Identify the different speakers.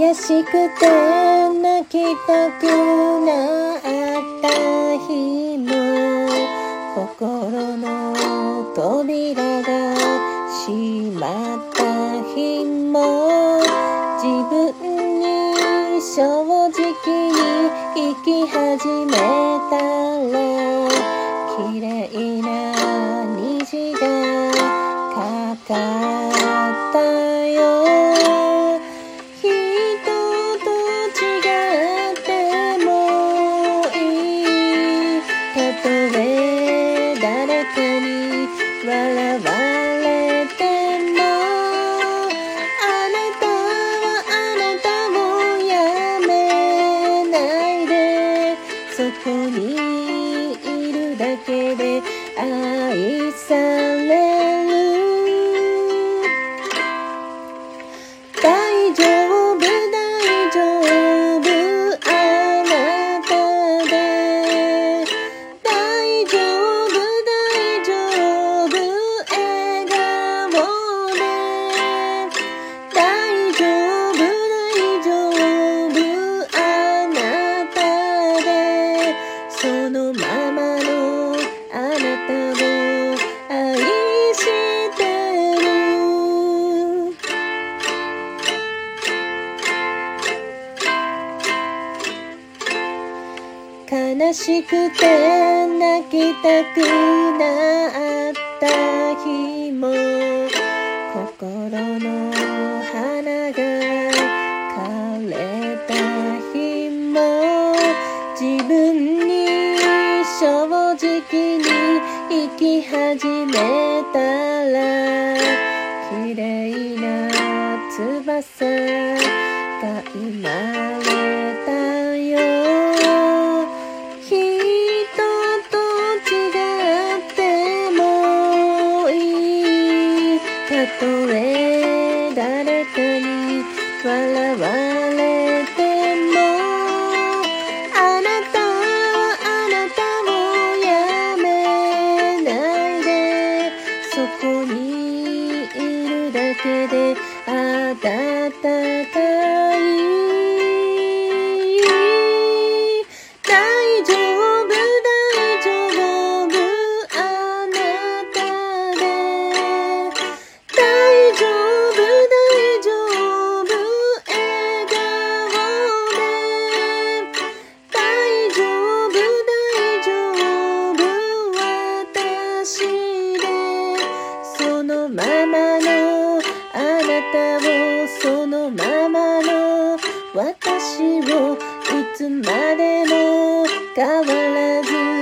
Speaker 1: 悔しくて泣きたくなった日も心の扉が閉まった日も自分に正直に生き始めたら綺麗なそこにいるだけで愛される悲しくて泣きたくなった日も心の花が枯れた日も自分に正直に生き始めたら綺麗な翼が生まれたよ。笑われてもあなたはあなたをやめないで。そこにいるだけで温かいしでそのままのあなたをそのままの私をいつまでも変わらず